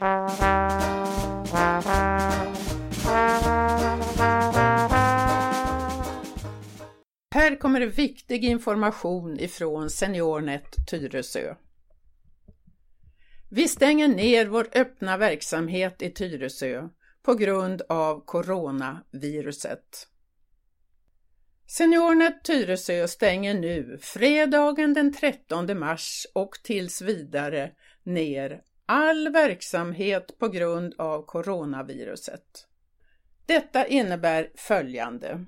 Här kommer viktig information ifrån SeniorNet Tyresö. Vi stänger ner vår öppna verksamhet i Tyresö på grund av coronaviruset. SeniorNet Tyresö stänger nu fredagen den 13 mars och tills vidare ner all verksamhet på grund av coronaviruset. Detta innebär följande.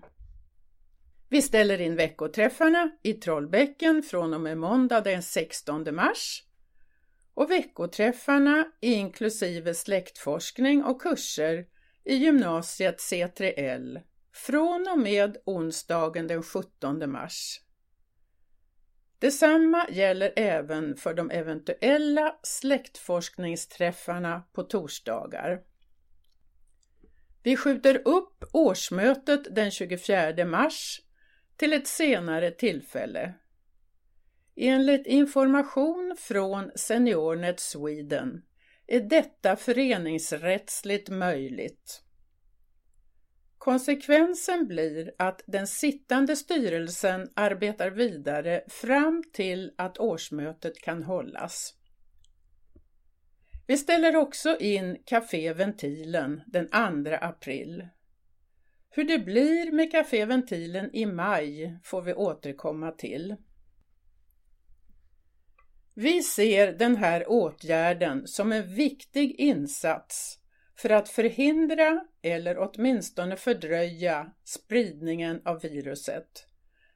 Vi ställer in veckoträffarna i Trollbäcken från och med måndag den 16 mars och veckoträffarna inklusive släktforskning och kurser i gymnasiet C3L från och med onsdagen den 17 mars. Detsamma gäller även för de eventuella släktforskningsträffarna på torsdagar. Vi skjuter upp årsmötet den 24 mars till ett senare tillfälle. Enligt information från SeniorNet Sweden är detta föreningsrättsligt möjligt. Konsekvensen blir att den sittande styrelsen arbetar vidare fram till att årsmötet kan hållas. Vi ställer också in Café Ventilen den 2 april. Hur det blir med Café Ventilen i maj får vi återkomma till. Vi ser den här åtgärden som en viktig insats för att förhindra eller åtminstone fördröja spridningen av viruset,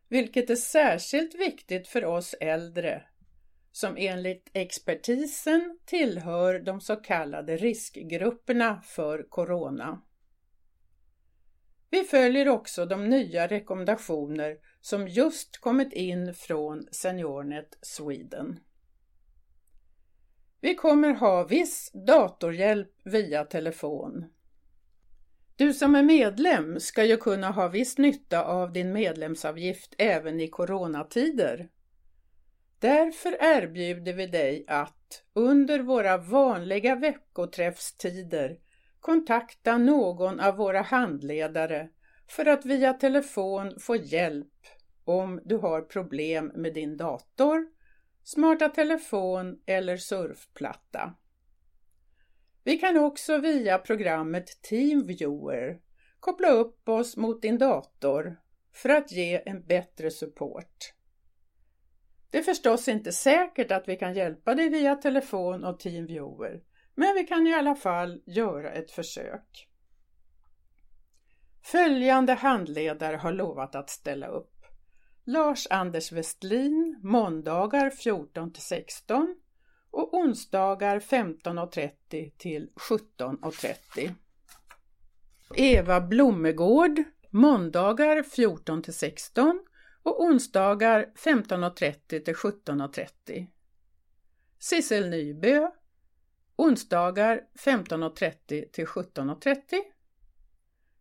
vilket är särskilt viktigt för oss äldre som enligt expertisen tillhör de så kallade riskgrupperna för corona. Vi följer också de nya rekommendationer som just kommit in från SeniorNet Sweden. Vi kommer ha viss datorhjälp via telefon. Du som är medlem ska ju kunna ha viss nytta av din medlemsavgift även i coronatider. Därför erbjuder vi dig att under våra vanliga veckoträffstider kontakta någon av våra handledare för att via telefon få hjälp om du har problem med din dator smarta telefon eller surfplatta. Vi kan också via programmet TeamViewer koppla upp oss mot din dator för att ge en bättre support. Det är förstås inte säkert att vi kan hjälpa dig via telefon och TeamViewer, men vi kan i alla fall göra ett försök. Följande handledare har lovat att ställa upp. Lars-Anders Westlin måndagar 14 till 16 och onsdagar 15.30 till 17.30. Eva Blommegård måndagar 14 till 16 och onsdagar 15.30 till 17.30. Sissel Nybö onsdagar 15.30 till 17.30.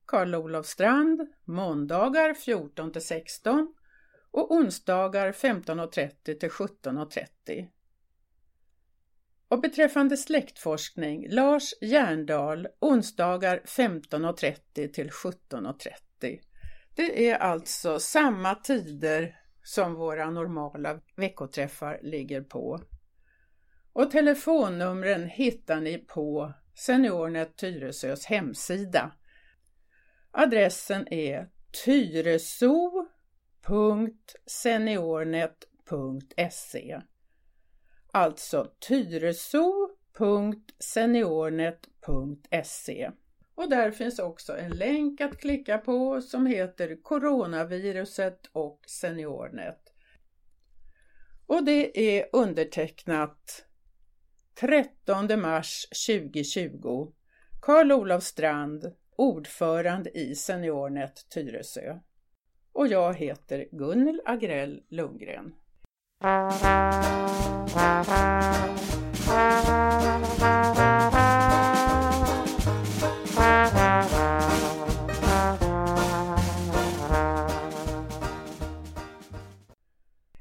Karl-Olof Strand måndagar 14 till 16 och onsdagar 15.30 till 17.30. Och beträffande släktforskning, Lars Järndal, onsdagar 15.30 till 17.30. Det är alltså samma tider som våra normala veckoträffar ligger på. Och telefonnumren hittar ni på SeniorNet Tyresös hemsida. Adressen är tyreso.seniornet.se Alltså tyreso.seniornet.se och där finns också en länk att klicka på som heter Coronaviruset och SeniorNet. Och det är undertecknat 13 mars 2020 Karl-Olof Strand, ordförande i SeniorNet Tyresö och jag heter Gunnel Agrell Lundgren.